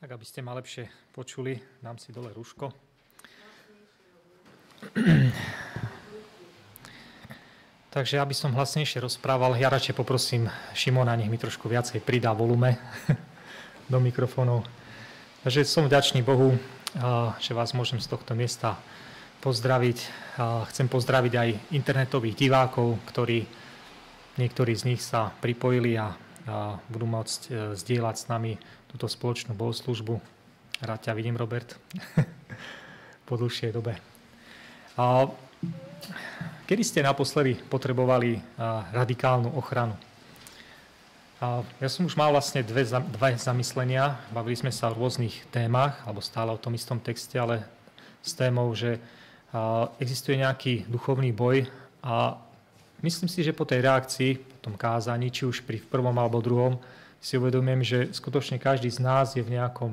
Tak, aby ste ma lepšie počuli, dám si dole rúško. Takže aby som hlasnejšie rozprával, ja radšej poprosím Šimona, nech mi trošku viacej pridá volume do mikrofónov. Takže som vďačný Bohu, že vás môžem z tohto miesta pozdraviť. Chcem pozdraviť aj internetových divákov, ktorí, niektorí z nich sa pripojili a budú môcť e, zdieľať s nami túto spoločnú bohoslužbu. Rád ťa vidím, Robert, po dlhšej dobe. A kedy ste naposledy potrebovali radikálnu ochranu? A ja som už mal vlastne dve, dve zamyslenia. Bavili sme sa o rôznych témach, alebo stále o tom istom texte, ale s témou, že existuje nejaký duchovný boj a myslím si, že po tej reakcii, tom kázaní, či už pri prvom alebo druhom, si uvedomujem, že skutočne každý z nás je v nejakom,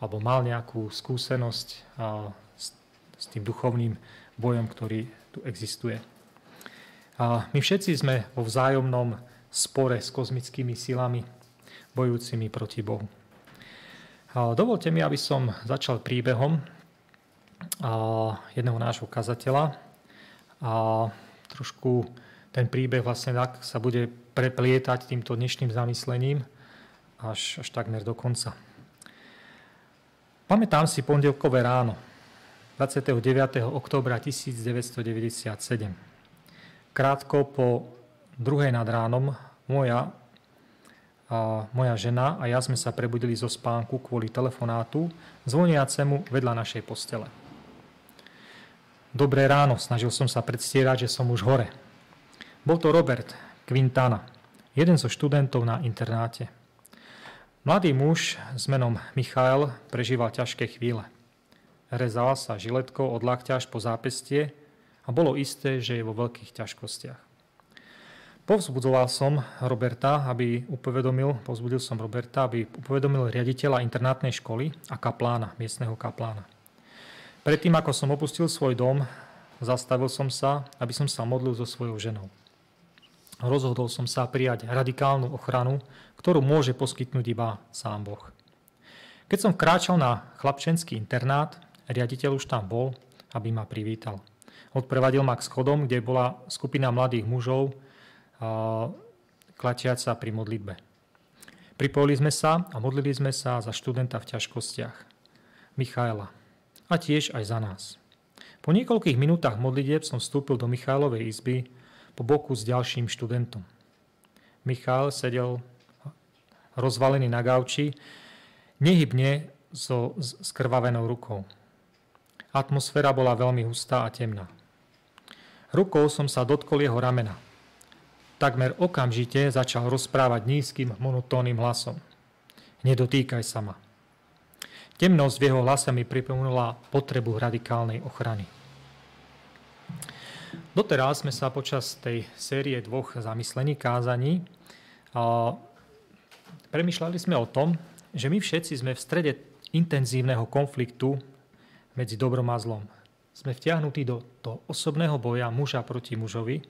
alebo mal nejakú skúsenosť a, s, s tým duchovným bojom, ktorý tu existuje. A my všetci sme vo vzájomnom spore s kozmickými silami, bojúcimi proti Bohu. A dovolte mi, aby som začal príbehom a, jedného nášho kazateľa. A trošku ten príbeh vlastne tak sa bude preplietať týmto dnešným zamyslením až, až takmer do konca. Pamätám si pondelkové ráno, 29. oktobra 1997. Krátko po druhej nad ránom moja, a moja žena a ja sme sa prebudili zo spánku kvôli telefonátu zvoniacemu vedľa našej postele. Dobré ráno, snažil som sa predstierať, že som už hore. Bol to Robert Quintana, jeden zo študentov na internáte. Mladý muž s menom Michael prežíval ťažké chvíle. Rezal sa žiletkou od lakťa až po zápestie a bolo isté, že je vo veľkých ťažkostiach. Povzbudzoval som Roberta, aby upovedomil, povzbudil som Roberta, aby upovedomil riaditeľa internátnej školy a kaplána, miestneho kaplána. Predtým, ako som opustil svoj dom, zastavil som sa, aby som sa modlil so svojou ženou rozhodol som sa prijať radikálnu ochranu, ktorú môže poskytnúť iba sám Boh. Keď som kráčal na chlapčenský internát, riaditeľ už tam bol, aby ma privítal. Odprevadil ma k schodom, kde bola skupina mladých mužov, klačiať sa pri modlitbe. Pripojili sme sa a modlili sme sa za študenta v ťažkostiach, Michaela, a tiež aj za nás. Po niekoľkých minútach modlitieb som vstúpil do Michailovej izby po boku s ďalším študentom. Michal sedel rozvalený na gauči, nehybne so skrvavenou rukou. Atmosféra bola veľmi hustá a temná. Rukou som sa dotkol jeho ramena. Takmer okamžite začal rozprávať nízkym, monotónnym hlasom. Nedotýkaj sa ma. Temnosť v jeho hlase mi pripomenula potrebu radikálnej ochrany. Doteraz sme sa počas tej série dvoch zamyslení, kázaní, a premyšľali sme o tom, že my všetci sme v strede intenzívneho konfliktu medzi dobrom a zlom. Sme vtiahnutí do, do osobného boja muža proti mužovi,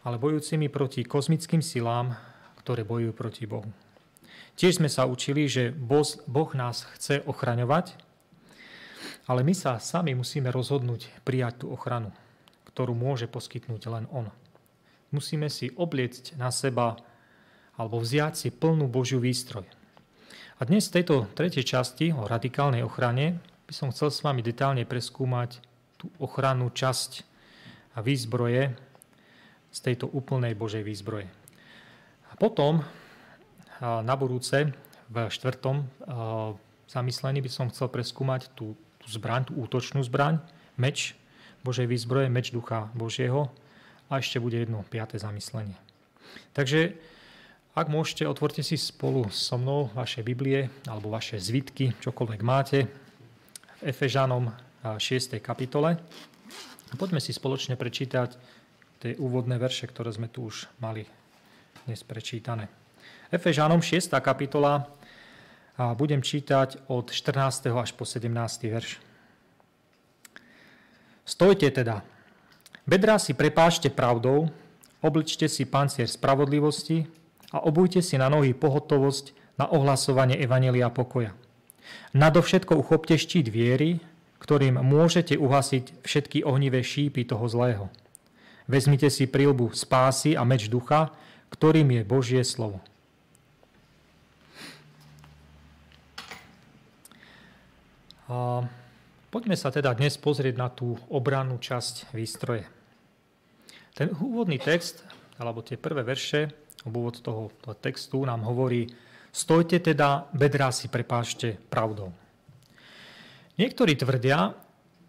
ale bojúcimi proti kozmickým silám, ktoré bojujú proti Bohu. Tiež sme sa učili, že Boh nás chce ochraňovať, ale my sa sami musíme rozhodnúť prijať tú ochranu ktorú môže poskytnúť len On. Musíme si obliecť na seba alebo vziať si plnú Božiu výstroj. A dnes v tejto tretej časti o radikálnej ochrane by som chcel s vami detálne preskúmať tú ochrannú časť a výzbroje z tejto úplnej Božej výzbroje. A potom na budúce v štvrtom zamyslení by som chcel preskúmať tú, tú zbraň, tú útočnú zbraň, meč, Božej výzbroje, meč ducha Božieho a ešte bude jedno piaté zamyslenie. Takže ak môžete, otvorte si spolu so mnou vaše Biblie alebo vaše zvitky, čokoľvek máte, v Efežanom 6. kapitole. Poďme si spoločne prečítať tie úvodné verše, ktoré sme tu už mali dnes prečítané. Efežanom 6. kapitola a budem čítať od 14. až po 17. verš. Stojte teda. Bedrá si prepášte pravdou, obličte si pancier spravodlivosti a obujte si na nohy pohotovosť na ohlasovanie Evanelia pokoja. Nadovšetko uchopte štít viery, ktorým môžete uhasiť všetky ohnivé šípy toho zlého. Vezmite si prílbu spásy a meč ducha, ktorým je Božie slovo. A poďme sa teda dnes pozrieť na tú obrannú časť výstroje. Ten úvodný text, alebo tie prvé verše, úvod toho, toho textu nám hovorí, stojte teda, bedrá si prepášte pravdou. Niektorí tvrdia,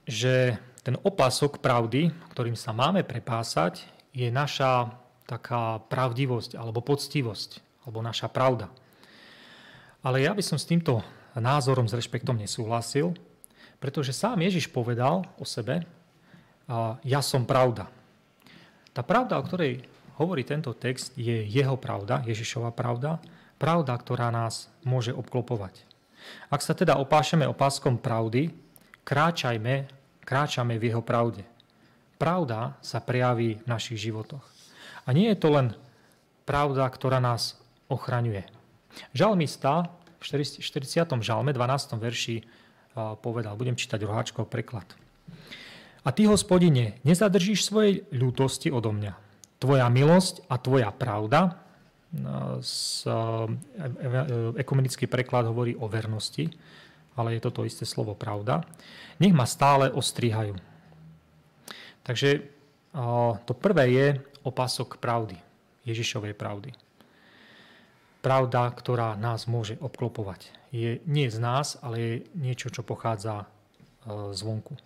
že ten opasok pravdy, ktorým sa máme prepásať, je naša taká pravdivosť alebo poctivosť, alebo naša pravda. Ale ja by som s týmto názorom s rešpektom nesúhlasil, pretože sám Ježiš povedal o sebe, ja som pravda. Tá pravda, o ktorej hovorí tento text, je jeho pravda, Ježišova pravda, pravda, ktorá nás môže obklopovať. Ak sa teda opášeme opáskom pravdy, kráčajme, kráčame v jeho pravde. Pravda sa prejaví v našich životoch. A nie je to len pravda, ktorá nás ochraňuje. Žalmista v 40. žalme, 12. verši povedal, budem čítať roháčkov preklad. A ty, hospodine, nezadržíš svojej ľútosti odo mňa. Tvoja milosť a tvoja pravda, z, e, ekumenický preklad hovorí o vernosti, ale je toto isté slovo pravda, nech ma stále ostrihajú. Takže to prvé je opasok pravdy, Ježišovej pravdy pravda, ktorá nás môže obklopovať. Je nie z nás, ale je niečo, čo pochádza e, zvonku.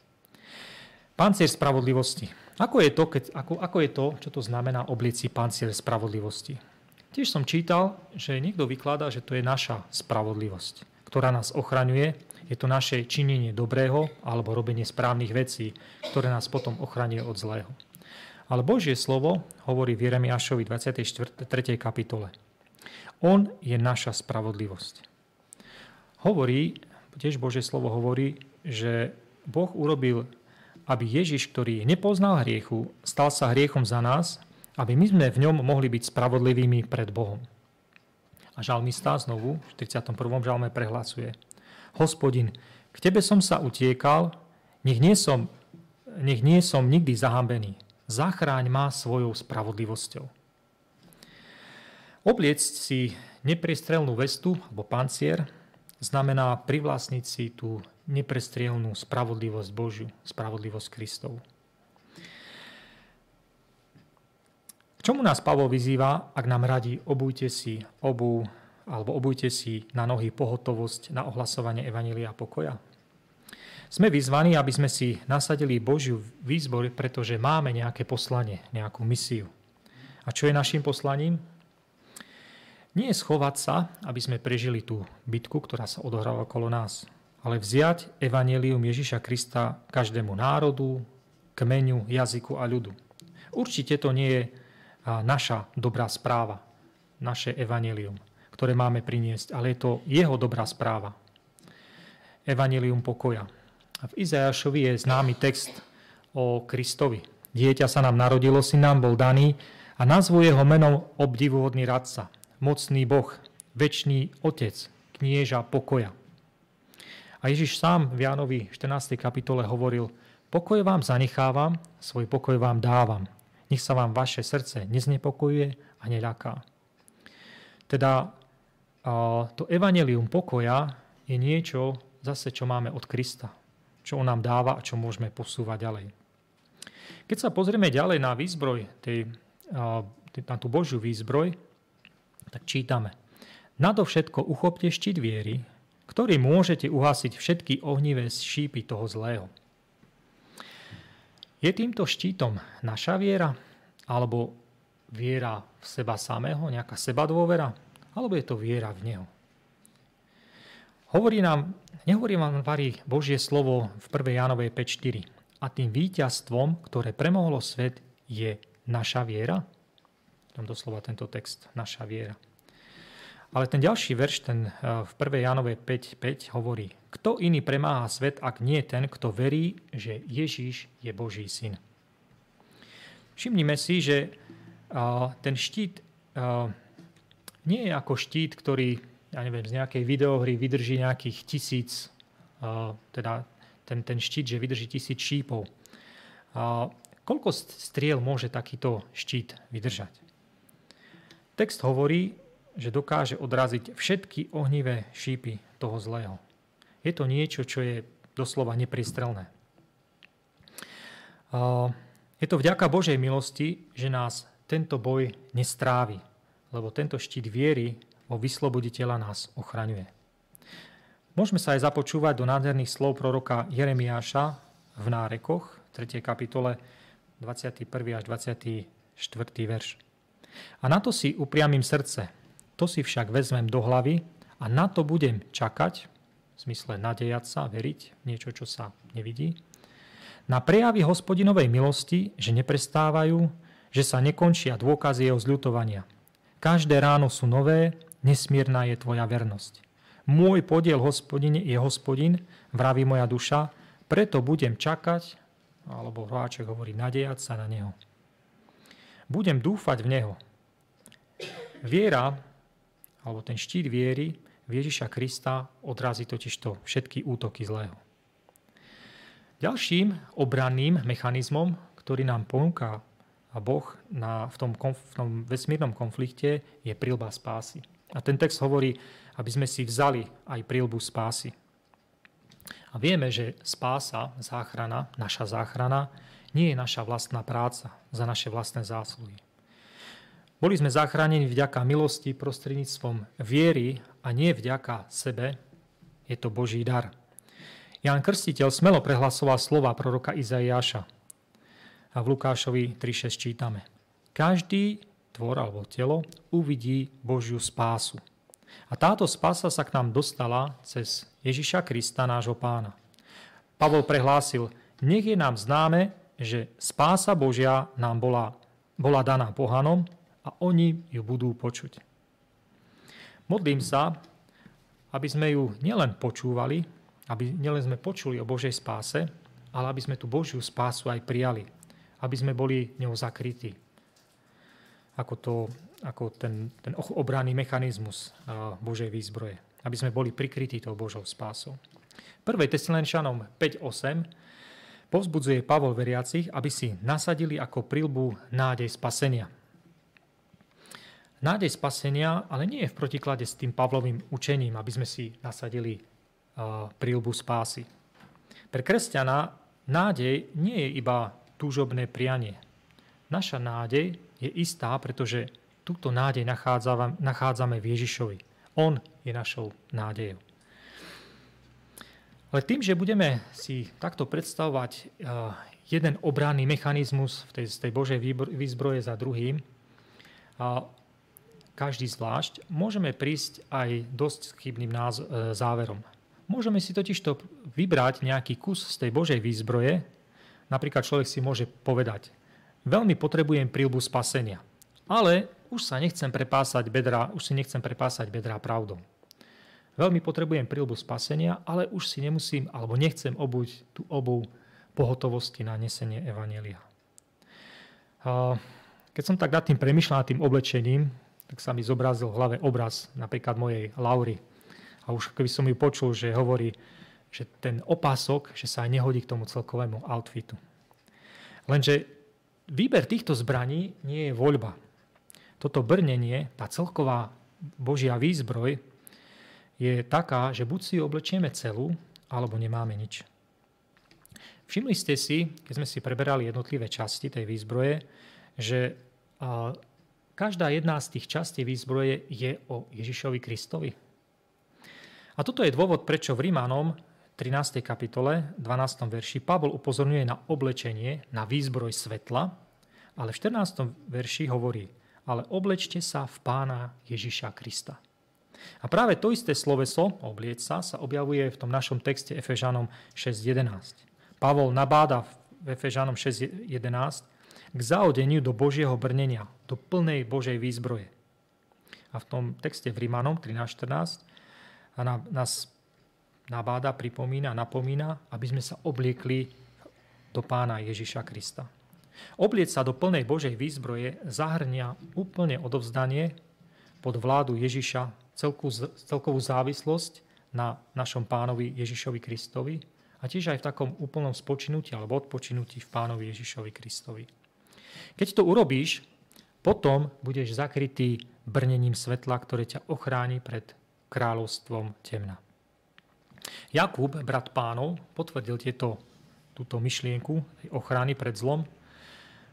Pancier spravodlivosti. Ako je to, keď, ako, ako je to čo to znamená oblici pancier spravodlivosti? Tiež som čítal, že niekto vykladá, že to je naša spravodlivosť, ktorá nás ochraňuje. Je to naše činenie dobrého alebo robenie správnych vecí, ktoré nás potom ochraňuje od zlého. Ale Božie slovo hovorí v Jeremiášovi 24. kapitole. On je naša spravodlivosť. Hovorí, tiež Božie slovo hovorí, že Boh urobil, aby Ježiš, ktorý nepoznal hriechu, stal sa hriechom za nás, aby my sme v ňom mohli byť spravodlivými pred Bohom. A žalmista znovu v 31. žalme prehlasuje. Hospodin, k Tebe som sa utiekal, nech nie som, nech nie som nikdy zahambený. Zachráň ma svojou spravodlivosťou. Obliecť si neprestrelnú vestu alebo pancier znamená privlastniť si tú neprestrielnú spravodlivosť Božiu, spravodlivosť Kristov. K čomu nás Pavol vyzýva, ak nám radí obujte si obu alebo obujte si na nohy pohotovosť na ohlasovanie Evanília pokoja? Sme vyzvaní, aby sme si nasadili Božiu výzbor, pretože máme nejaké poslanie, nejakú misiu. A čo je našim poslaním? Nie schovať sa, aby sme prežili tú bitku, ktorá sa odohráva okolo nás, ale vziať evanelium Ježiša Krista každému národu, kmeňu, jazyku a ľudu. Určite to nie je naša dobrá správa, naše evanelium, ktoré máme priniesť, ale je to jeho dobrá správa. Evanelium pokoja. V Izajašovi je známy text o Kristovi. Dieťa sa nám narodilo, si nám bol daný a nazvu jeho menom obdivuhodný radca, mocný Boh, väčší Otec, knieža pokoja. A Ježiš sám v Jánovi 14. kapitole hovoril, pokoj vám zanechávam, svoj pokoj vám dávam. Nech sa vám vaše srdce neznepokojuje a neľaká. Teda to evanelium pokoja je niečo zase, čo máme od Krista. Čo on nám dáva a čo môžeme posúvať ďalej. Keď sa pozrieme ďalej na výzbroj, tej, na tú Božiu výzbroj, tak čítame. Nadovšetko uchopte štít viery, ktorý môžete uhasiť všetky ohnivé šípy toho zlého. Je týmto štítom naša viera? Alebo viera v seba samého, nejaká seba dôvera? Alebo je to viera v Neho? Hovorí nám, nehovorí vám varí Božie slovo v 1. Jánovej 5.4. A tým víťazstvom, ktoré premohlo svet, je naša viera? Tam doslova tento text, naša viera. Ale ten ďalší verš, ten eh, v 1. Jánovej 5.5 hovorí, kto iný premáha svet, ak nie ten, kto verí, že Ježíš je Boží syn. Všimnime si, že eh, ten štít eh, nie je ako štít, ktorý ja neviem, z nejakej videohry vydrží nejakých tisíc, teda ten, ten štít, že vydrží tisíc šípov. Koľko striel môže takýto štít vydržať? Text hovorí, že dokáže odraziť všetky ohnivé šípy toho zlého. Je to niečo, čo je doslova nepriestrelné. Je to vďaka Božej milosti, že nás tento boj nestrávi, lebo tento štít viery vo vysloboditeľa nás ochraňuje. Môžeme sa aj započúvať do nádherných slov proroka Jeremiáša v nárekoch, 3. kapitole, 21. až 24. verš. A na to si upriamím srdce, to si však vezmem do hlavy a na to budem čakať, v zmysle nadejať sa, veriť, niečo, čo sa nevidí, na prejavy hospodinovej milosti, že neprestávajú, že sa nekončia dôkazy jeho zľutovania. Každé ráno sú nové, nesmierna je tvoja vernosť. Môj podiel hospodin je hospodin, vraví moja duša, preto budem čakať, alebo Roháček hovorí, nadejať sa na neho. Budem dúfať v neho. Viera, alebo ten štít viery v Ježiša Krista odrazí totižto všetky útoky zlého. Ďalším obranným mechanizmom, ktorý nám ponúka Boh na, v, tom, v tom vesmírnom konflikte, je prilba spásy. A ten text hovorí, aby sme si vzali aj prilbu spásy. A vieme, že spása, záchrana, naša záchrana, nie je naša vlastná práca za naše vlastné zásluhy. Boli sme zachránení vďaka milosti prostredníctvom viery a nie vďaka sebe. Je to Boží dar. Ján Krstiteľ smelo prehlasoval slova proroka Izaiáša. A v Lukášovi 3.6 čítame. Každý tvor alebo telo uvidí Božiu spásu. A táto spása sa k nám dostala cez Ježiša Krista, nášho pána. Pavol prehlásil, nech je nám známe, že spása Božia nám bola, bola daná pohanom a oni ju budú počuť. Modlím sa, aby sme ju nielen počúvali, aby nielen sme počuli o Božej spáse, ale aby sme tú Božiu spásu aj prijali. Aby sme boli ňou zakrytí ako, to, ako ten, ten obranný mechanizmus Božej výzbroje. Aby sme boli prikrytí tou Božou spásou. 1. Teslenčanom 5.8 povzbudzuje Pavol veriacich, aby si nasadili ako prilbu nádej spasenia. Nádej spasenia ale nie je v protiklade s tým Pavlovým učením, aby sme si nasadili prílbu spásy. Pre kresťana nádej nie je iba túžobné prianie. Naša nádej je istá, pretože túto nádej nachádzame v Ježišovi. On je našou nádejou. Ale tým, že budeme si takto predstavovať eh, jeden obranný mechanizmus v tej, tej Božej výzbroje za druhým, každý zvlášť, môžeme prísť aj dosť chybným eh, záverom. Môžeme si totiž to vybrať nejaký kus z tej Božej výzbroje. Napríklad človek si môže povedať, Veľmi potrebujem prílbu spasenia. Ale už sa nechcem prepásať bedra, už si nechcem prepásať bedra pravdou. Veľmi potrebujem prílbu spasenia, ale už si nemusím alebo nechcem obuť tú obu pohotovosti na nesenie Evanelia. Keď som tak nad tým premyšľal, nad tým oblečením, tak sa mi zobrazil v hlave obraz napríklad mojej Laury. A už keby som ju počul, že hovorí, že ten opások, že sa aj nehodí k tomu celkovému outfitu. Lenže výber týchto zbraní nie je voľba. Toto brnenie, tá celková Božia výzbroj je taká, že buď si ju oblečieme celú, alebo nemáme nič. Všimli ste si, keď sme si preberali jednotlivé časti tej výzbroje, že každá jedna z tých častí výzbroje je o Ježišovi Kristovi. A toto je dôvod, prečo v Rímanom 13. kapitole, 12. verši, Pavol upozorňuje na oblečenie, na výzbroj svetla, ale v 14. verši hovorí, ale oblečte sa v pána Ježiša Krista. A práve to isté sloveso, oblieť sa, sa objavuje v tom našom texte Efežanom 6.11. Pavol nabáda v Efežanom 6.11 k zaodeniu do Božieho brnenia, do plnej Božej výzbroje. A v tom texte v Rímanom 13.14 nás nabáda, pripomína, napomína, aby sme sa obliekli do pána Ježiša Krista. Oblieť sa do plnej Božej výzbroje zahrňa úplne odovzdanie pod vládu Ježiša celkú, celkovú závislosť na našom pánovi Ježišovi Kristovi a tiež aj v takom úplnom spočinutí alebo odpočinutí v pánovi Ježišovi Kristovi. Keď to urobíš, potom budeš zakrytý brnením svetla, ktoré ťa ochráni pred kráľovstvom temna. Jakub, brat pánov, potvrdil tieto, túto myšlienku ochrany pred zlom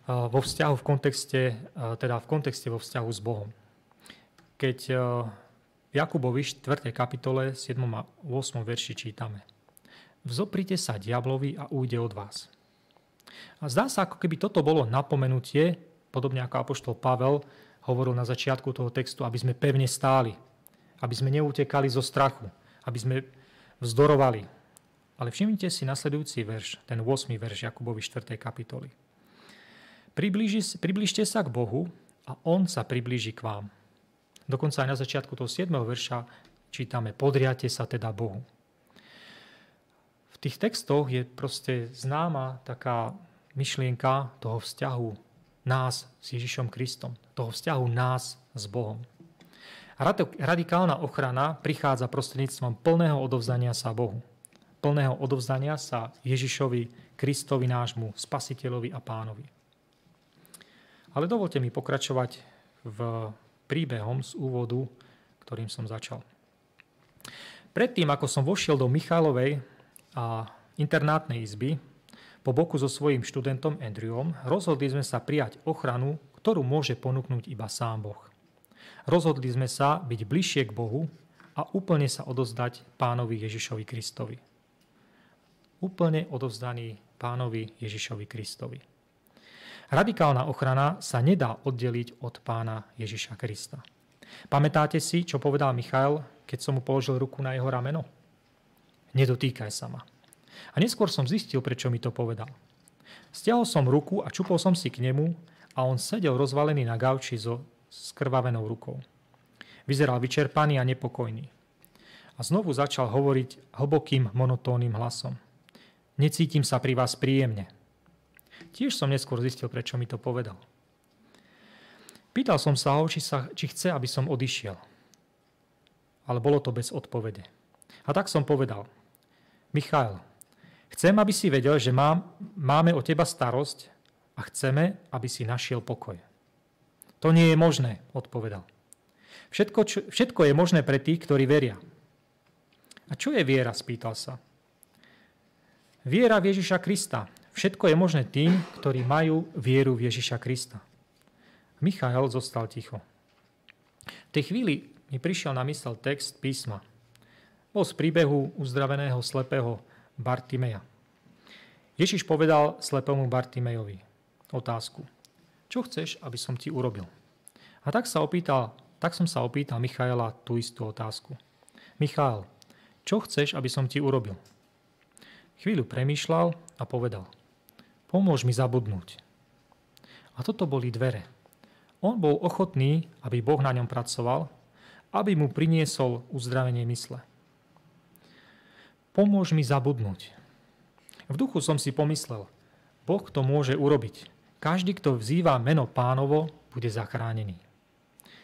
vo vzťahu v kontexte, teda v kontexte vo vzťahu s Bohom. Keď v Jakubovi 4. kapitole 7. a 8. verši čítame. Vzoprite sa diablovi a ujde od vás. A zdá sa, ako keby toto bolo napomenutie, podobne ako apoštol Pavel hovoril na začiatku toho textu, aby sme pevne stáli, aby sme neutekali zo strachu, aby sme vzdorovali. Ale všimnite si nasledujúci verš, ten 8. verš Jakubovi 4. kapitoly. Priblížte sa k Bohu a On sa priblíži k vám. Dokonca aj na začiatku toho 7. verša čítame podriate sa teda Bohu. V tých textoch je proste známa taká myšlienka toho vzťahu nás s Ježišom Kristom, toho vzťahu nás s Bohom. Radikálna ochrana prichádza prostredníctvom plného odovzdania sa Bohu. Plného odovzdania sa Ježišovi, Kristovi nášmu, Spasiteľovi a Pánovi. Ale dovolte mi pokračovať v príbehom z úvodu, ktorým som začal. Predtým, ako som vošiel do Michalovej a internátnej izby, po boku so svojím študentom Andrewom, rozhodli sme sa prijať ochranu, ktorú môže ponúknuť iba sám Boh. Rozhodli sme sa byť bližšie k Bohu a úplne sa odozdať pánovi Ježišovi Kristovi. Úplne odovzdaný pánovi Ježišovi Kristovi. Radikálna ochrana sa nedá oddeliť od pána Ježiša Krista. Pamätáte si, čo povedal Michal, keď som mu položil ruku na jeho rameno? Nedotýkaj sa ma. A neskôr som zistil, prečo mi to povedal. Stiahol som ruku a čupol som si k nemu a on sedel rozvalený na gauči so skrvavenou rukou. Vyzeral vyčerpaný a nepokojný. A znovu začal hovoriť hlbokým monotónnym hlasom. Necítim sa pri vás príjemne. Tiež som neskôr zistil, prečo mi to povedal. Pýtal som sa ho, či, sa, či chce, aby som odišiel. Ale bolo to bez odpovede. A tak som povedal. Michail, chcem, aby si vedel, že mám, máme o teba starosť a chceme, aby si našiel pokoj. To nie je možné, odpovedal. Všetko, čo, všetko je možné pre tých, ktorí veria. A čo je viera, spýtal sa. Viera v Ježiša Krista, Všetko je možné tým, ktorí majú vieru v Ježiša Krista. Michael zostal ticho. V tej chvíli mi prišiel na mysel text písma. Bol z príbehu uzdraveného slepého Bartimeja. Ježiš povedal slepému Bartimejovi otázku. Čo chceš, aby som ti urobil? A tak, sa opýtal, tak som sa opýtal Michaela tú istú otázku. Michael, čo chceš, aby som ti urobil? Chvíľu premýšľal a povedal – Pomôž mi zabudnúť. A toto boli dvere. On bol ochotný, aby Boh na ňom pracoval, aby mu priniesol uzdravenie mysle. Pomôž mi zabudnúť. V duchu som si pomyslel, Boh to môže urobiť. Každý, kto vzýva meno pánovo, bude zachránený.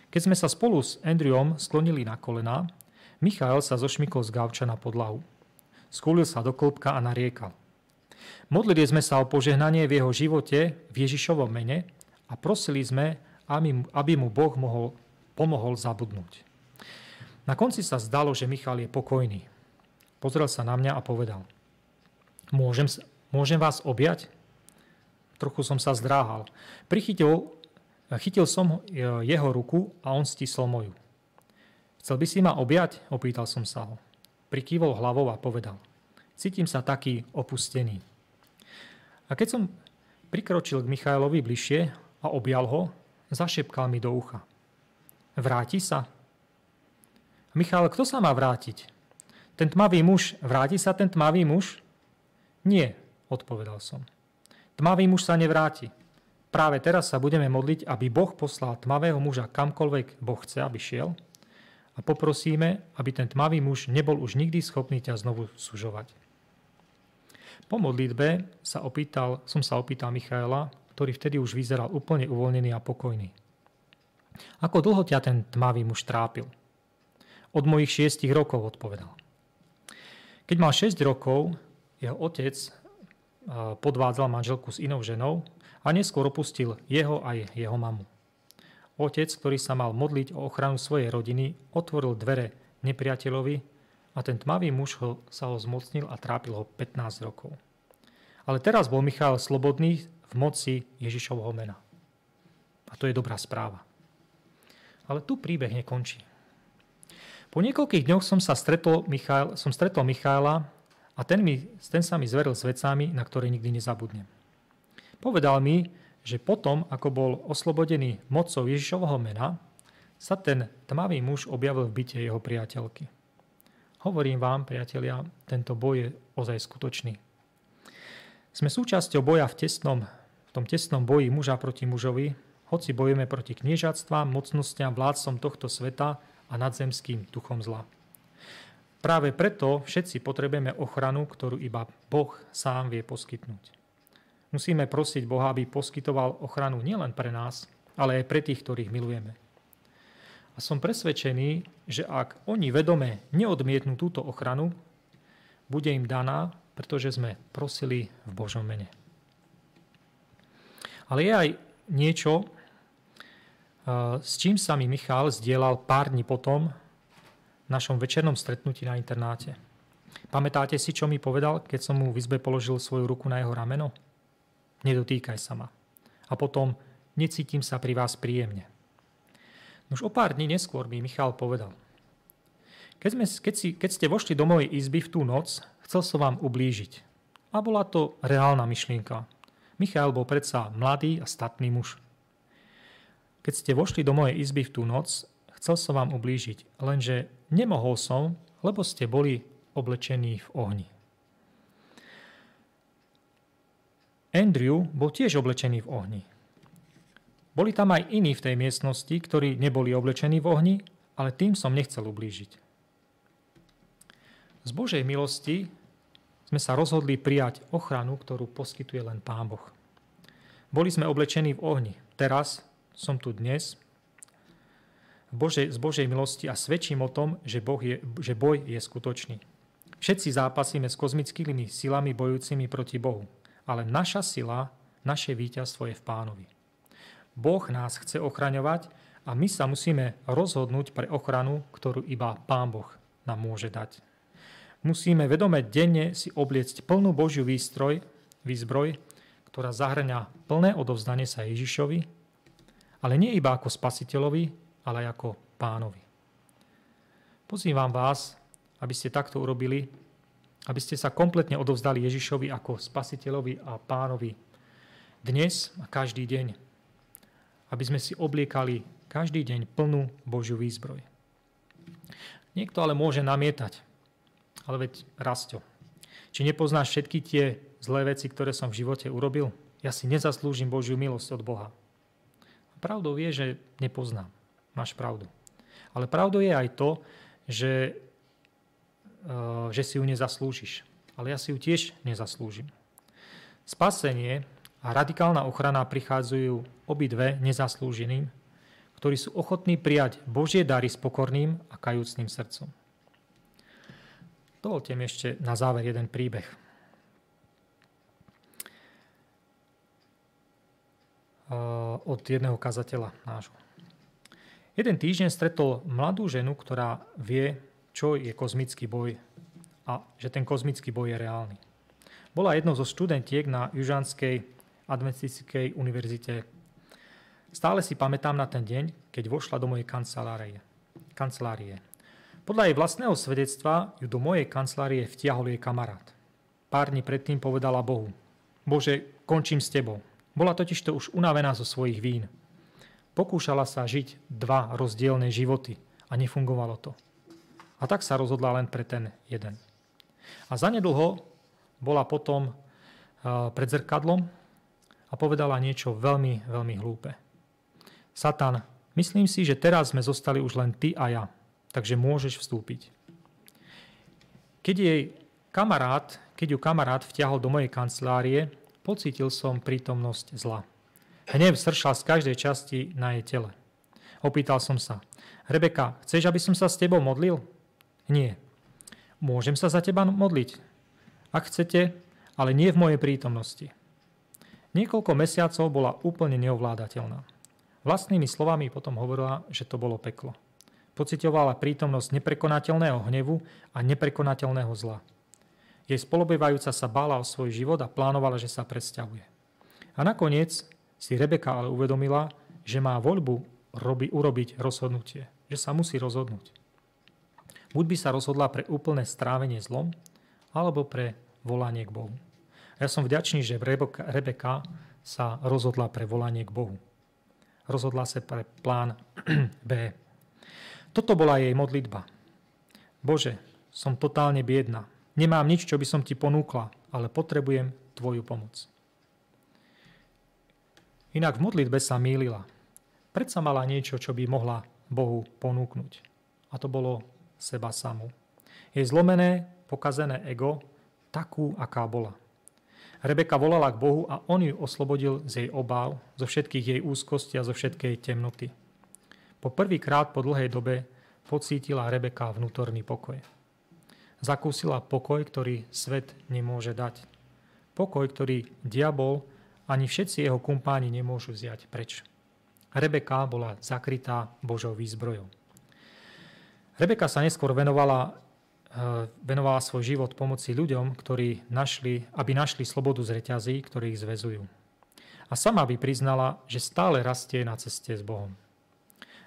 Keď sme sa spolu s Andrewom sklonili na kolená, Michael sa zošmykol z gauča na podlahu. Skúlil sa do klopka a nariekal – Modlili sme sa o požehnanie v jeho živote v Ježišovom mene a prosili sme, aby mu Boh mohol, pomohol zabudnúť. Na konci sa zdalo, že Michal je pokojný. Pozrel sa na mňa a povedal, môžem, môžem vás objať? Trochu som sa zdráhal. Prichytil, chytil som jeho ruku a on stisol moju. Chcel by si ma objať? Opýtal som sa ho. Prikývol hlavou a povedal, cítim sa taký opustený. A keď som prikročil k Michailovi bližšie a objal ho, zašepkal mi do ucha. Vráti sa? Michal, kto sa má vrátiť? Ten tmavý muž, vráti sa ten tmavý muž? Nie, odpovedal som. Tmavý muž sa nevráti. Práve teraz sa budeme modliť, aby Boh poslal tmavého muža kamkoľvek Boh chce, aby šiel a poprosíme, aby ten tmavý muž nebol už nikdy schopný ťa znovu sužovať. Po modlitbe sa opýtal, som sa opýtal Michaela, ktorý vtedy už vyzeral úplne uvoľnený a pokojný. Ako dlho ťa ten tmavý muž trápil? Od mojich šiestich rokov odpovedal. Keď mal 6 rokov, jeho otec podvádzal manželku s inou ženou a neskôr opustil jeho aj jeho mamu. Otec, ktorý sa mal modliť o ochranu svojej rodiny, otvoril dvere nepriateľovi a ten tmavý muž sa ho zmocnil a trápil ho 15 rokov. Ale teraz bol Michal slobodný v moci Ježišovho mena. A to je dobrá správa. Ale tu príbeh nekončí. Po niekoľkých dňoch som sa stretol, Michal, som stretol Michála a ten, mi, ten sa mi zveril s vecami, na ktoré nikdy nezabudnem. Povedal mi, že potom, ako bol oslobodený mocou Ježišovho mena, sa ten tmavý muž objavil v byte jeho priateľky. Hovorím vám, priatelia, tento boj je ozaj skutočný. Sme súčasťou boja v, tesnom, v tom tesnom boji muža proti mužovi, hoci bojujeme proti kniežatstvám, mocnostiam, vládcom tohto sveta a nadzemským duchom zla. Práve preto všetci potrebujeme ochranu, ktorú iba Boh sám vie poskytnúť. Musíme prosiť Boha, aby poskytoval ochranu nielen pre nás, ale aj pre tých, ktorých milujeme. A som presvedčený, že ak oni vedome neodmietnú túto ochranu, bude im daná, pretože sme prosili v Božom mene. Ale je aj niečo, s čím sa mi Michal zdieľal pár dní potom v našom večernom stretnutí na internáte. Pamätáte si, čo mi povedal, keď som mu v izbe položil svoju ruku na jeho rameno? Nedotýkaj sa ma. A potom, necítim sa pri vás príjemne. Už o pár dní neskôr mi Michal povedal. Keď, sme, keď, si, keď ste vošli do mojej izby v tú noc, chcel som vám ublížiť. A bola to reálna myšlienka. Michal bol predsa mladý a statný muž. Keď ste vošli do mojej izby v tú noc, chcel som vám ublížiť, lenže nemohol som, lebo ste boli oblečení v ohni. Andrew bol tiež oblečený v ohni. Boli tam aj iní v tej miestnosti, ktorí neboli oblečení v ohni, ale tým som nechcel ublížiť. Z Božej milosti sme sa rozhodli prijať ochranu, ktorú poskytuje len Pán Boh. Boli sme oblečení v ohni. Teraz som tu dnes v Božej, z Božej milosti a svedčím o tom, že, boh je, že boj je skutočný. Všetci zápasíme s kozmickými silami bojujúcimi proti Bohu, ale naša sila, naše víťazstvo je v pánovi. Boh nás chce ochraňovať a my sa musíme rozhodnúť pre ochranu, ktorú iba Pán Boh nám môže dať. Musíme vedome denne si obliecť plnú Božiu výstroj, výzbroj, ktorá zahrňa plné odovzdanie sa Ježišovi, ale nie iba ako spasiteľovi, ale aj ako pánovi. Pozývam vás, aby ste takto urobili, aby ste sa kompletne odovzdali Ježišovi ako spasiteľovi a pánovi dnes a každý deň. Aby sme si obliekali každý deň plnú Božiu výzbroj. Niekto ale môže namietať, ale veď Rasto, či nepoznáš všetky tie zlé veci, ktoré som v živote urobil? Ja si nezaslúžim Božiu milosť od Boha. Pravdou je, že nepoznám. Máš pravdu. Ale pravdou je aj to, že, uh, že si ju nezaslúžiš. Ale ja si ju tiež nezaslúžim. Spasenie a radikálna ochrana prichádzajú obidve nezaslúženým, ktorí sú ochotní prijať Božie dary s pokorným a kajúcným srdcom. Dovolte mi ešte na záver jeden príbeh. od jedného kazateľa nášho. Jeden týždeň stretol mladú ženu, ktorá vie, čo je kozmický boj a že ten kozmický boj je reálny. Bola jednou zo študentiek na Južanskej adventistickej univerzite. Stále si pamätám na ten deň, keď vošla do mojej kancelárie. kancelárie. Podľa jej vlastného svedectva ju do mojej kancelárie vtiahol jej kamarát. Pár dní predtým povedala Bohu, Bože, končím s tebou. Bola totižto už unavená zo svojich vín. Pokúšala sa žiť dva rozdielne životy a nefungovalo to. A tak sa rozhodla len pre ten jeden. A zanedlho bola potom pred zrkadlom a povedala niečo veľmi, veľmi hlúpe. Satan, myslím si, že teraz sme zostali už len ty a ja, takže môžeš vstúpiť. Keď jej kamarát, keď ju kamarát vtiahol do mojej kancelárie, pocítil som prítomnosť zla. Hnev sršal z každej časti na jej tele. Opýtal som sa, Rebeka, chceš, aby som sa s tebou modlil? Nie. Môžem sa za teba modliť? Ak chcete, ale nie v mojej prítomnosti. Niekoľko mesiacov bola úplne neovládateľná. Vlastnými slovami potom hovorila, že to bolo peklo. Pocitovala prítomnosť neprekonateľného hnevu a neprekonateľného zla. Jej spolobývajúca sa bála o svoj život a plánovala, že sa presťahuje. A nakoniec si Rebeka ale uvedomila, že má voľbu robi, urobiť rozhodnutie. Že sa musí rozhodnúť. Buď by sa rozhodla pre úplné strávenie zlom, alebo pre volanie k Bohu. Ja som vďačný, že Rebeka, sa rozhodla pre volanie k Bohu. Rozhodla sa pre plán B. Toto bola jej modlitba. Bože, som totálne biedna. Nemám nič, čo by som ti ponúkla, ale potrebujem tvoju pomoc. Inak v modlitbe sa mýlila. Predsa mala niečo, čo by mohla Bohu ponúknuť. A to bolo seba samú. Jej zlomené, pokazené ego, takú, aká bola. Rebeka volala k Bohu a on ju oslobodil z jej obáv, zo všetkých jej úzkosti a zo všetkej temnoty. Po prvýkrát po dlhej dobe pocítila Rebeka vnútorný pokoj. Zakúsila pokoj, ktorý svet nemôže dať. Pokoj, ktorý diabol ani všetci jeho kumpáni nemôžu vziať preč. Rebeka bola zakrytá Božou výzbrojou. Rebeka sa neskôr venovala, venovala svoj život pomoci ľuďom, ktorí našli, aby našli slobodu z reťazí, ktorí ich zväzujú. A sama by priznala, že stále rastie na ceste s Bohom.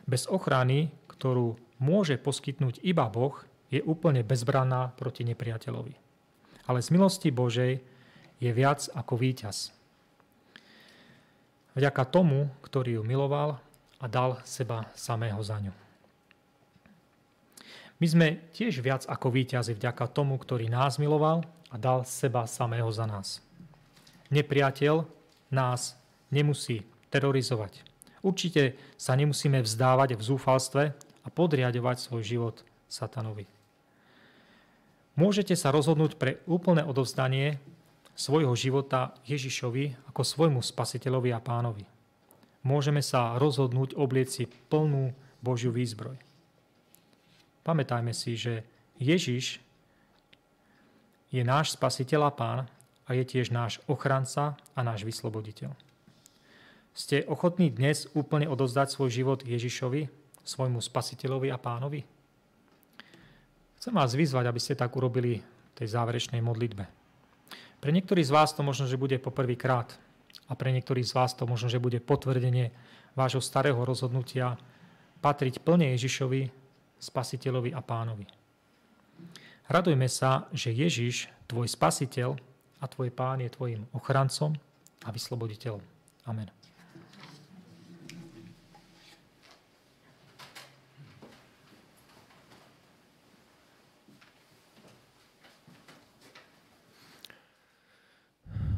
Bez ochrany, ktorú môže poskytnúť iba Boh, je úplne bezbranná proti nepriateľovi. Ale z milosti Božej je viac ako víťaz. Vďaka tomu, ktorý ju miloval a dal seba samého za ňu. My sme tiež viac ako víťazi vďaka tomu, ktorý nás miloval a dal seba samého za nás. Nepriateľ nás nemusí terorizovať. Určite sa nemusíme vzdávať v zúfalstve a podriadovať svoj život satanovi. Môžete sa rozhodnúť pre úplné odovzdanie svojho života Ježišovi ako svojmu spasiteľovi a pánovi. Môžeme sa rozhodnúť oblieť si plnú Božiu výzbroj. Pamätajme si, že Ježiš je náš spasiteľ a pán a je tiež náš ochranca a náš vysloboditeľ. Ste ochotní dnes úplne odozdať svoj život Ježišovi, svojmu spasiteľovi a pánovi? Chcem vás vyzvať, aby ste tak urobili v tej záverečnej modlitbe. Pre niektorých z vás to možno, že bude poprvýkrát a pre niektorých z vás to možno, že bude potvrdenie vášho starého rozhodnutia patriť plne Ježišovi, spasiteľovi a pánovi. Radujme sa, že Ježiš, tvoj spasiteľ a tvoj pán je tvojim ochrancom a vysloboditeľom. Amen.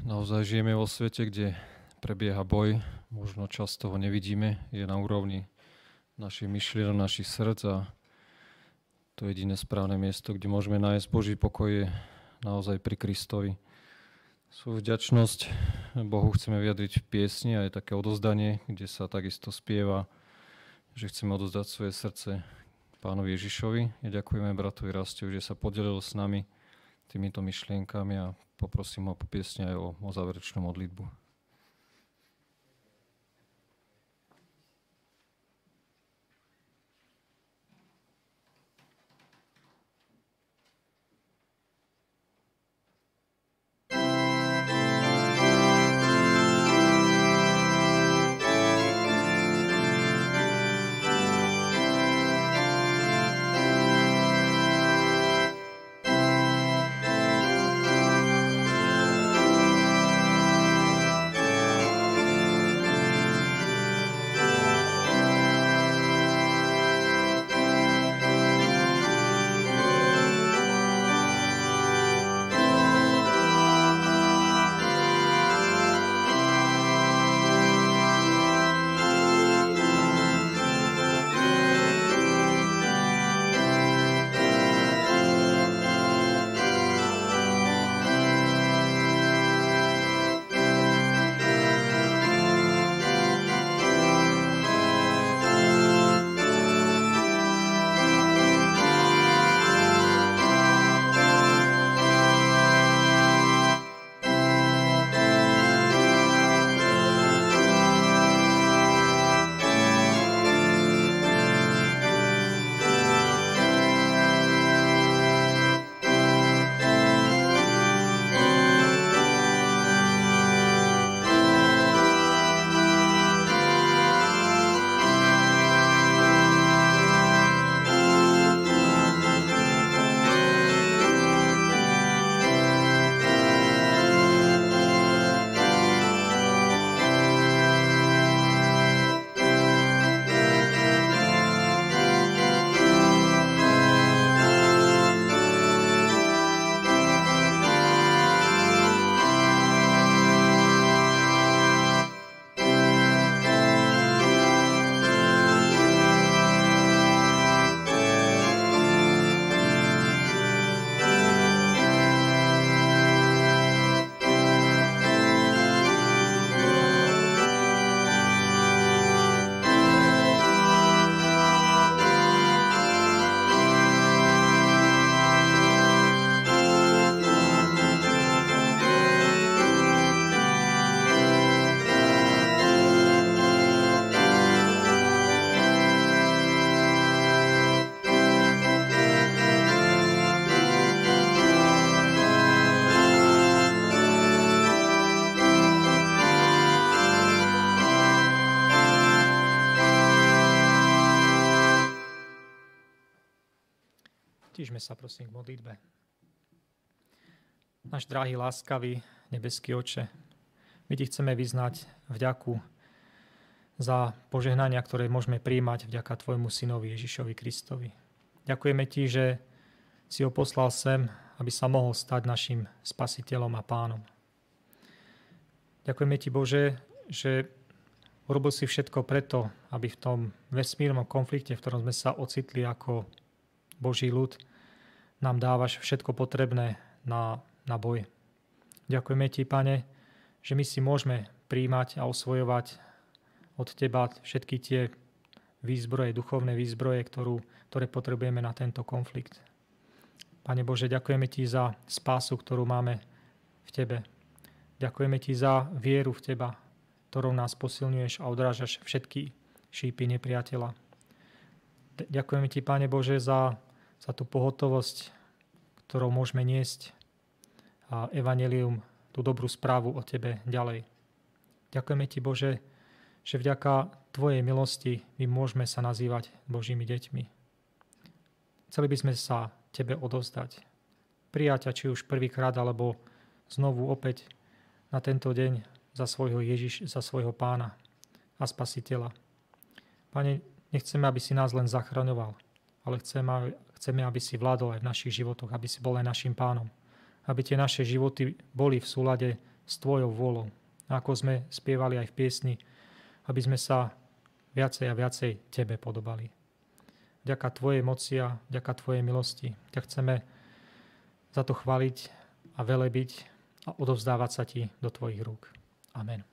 Naozaj žijeme vo svete, kde prebieha boj, možno často ho nevidíme, je na úrovni našich myšlienok, našich srdc a to jediné správne miesto, kde môžeme nájsť Boží pokoj je naozaj pri Kristovi. Svoju vďačnosť Bohu chceme vyjadriť v piesni a je také odozdanie, kde sa takisto spieva, že chceme odozdať svoje srdce pánovi Ježišovi. Ja ďakujeme bratovi Rastiu, že sa podelil s nami týmito myšlienkami a poprosím ho po piesne aj o, o záverečnú modlitbu. Tížme sa prosím k modlitbe. Náš drahý, láskavý, nebeský oče, my ti chceme vyznať vďaku za požehnania, ktoré môžeme príjmať vďaka tvojmu synovi Ježišovi Kristovi. Ďakujeme ti, že si ho poslal sem, aby sa mohol stať našim spasiteľom a pánom. Ďakujeme ti, Bože, že urobil si všetko preto, aby v tom vesmírnom konflikte, v ktorom sme sa ocitli ako Boží ľud, nám dávaš všetko potrebné na, na boj. Ďakujeme Ti, Pane, že my si môžeme príjmať a osvojovať od Teba všetky tie výzbroje, duchovné výzbroje, ktorú, ktoré potrebujeme na tento konflikt. Pane Bože, ďakujeme Ti za spásu, ktorú máme v Tebe. Ďakujeme Ti za vieru v Teba, ktorou nás posilňuješ a odrážaš všetky šípy nepriateľa. Ďakujeme Ti, Pane Bože, za za tú pohotovosť, ktorou môžeme niesť a evanelium, tú dobrú správu o Tebe ďalej. Ďakujeme Ti, Bože, že vďaka Tvojej milosti my môžeme sa nazývať Božími deťmi. Chceli by sme sa Tebe odovzdať. Prijať či už prvýkrát, alebo znovu opäť na tento deň za svojho Ježiš, za svojho pána a spasiteľa. Pane, nechceme, aby si nás len zachraňoval, ale chceme, Chceme, aby si vládol aj v našich životoch, aby si bol aj našim pánom. Aby tie naše životy boli v súlade s Tvojou vôľou. Ako sme spievali aj v piesni, aby sme sa viacej a viacej Tebe podobali. Ďaka Tvojej moci a ďaka Tvojej milosti ťa chceme za to chváliť a velebiť a odovzdávať sa Ti do Tvojich rúk. Amen.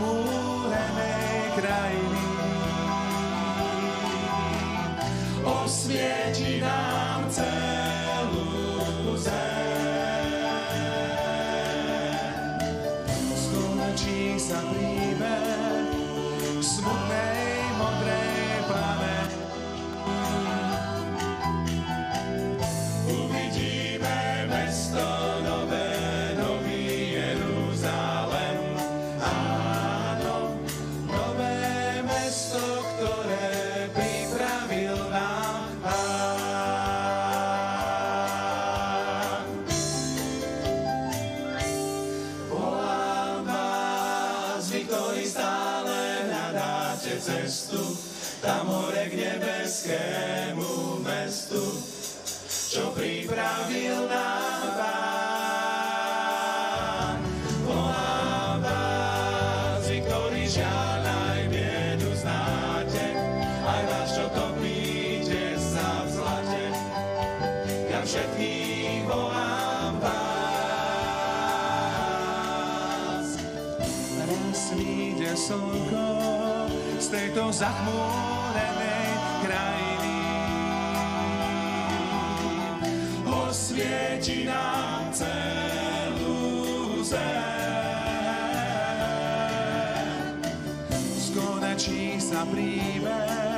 chmurnej krainy. Oświeci nam cel. Vyjde slnko z tejto zachmúrenej krajiny. Osvieti nám celú zem. Skonečí sa príbeh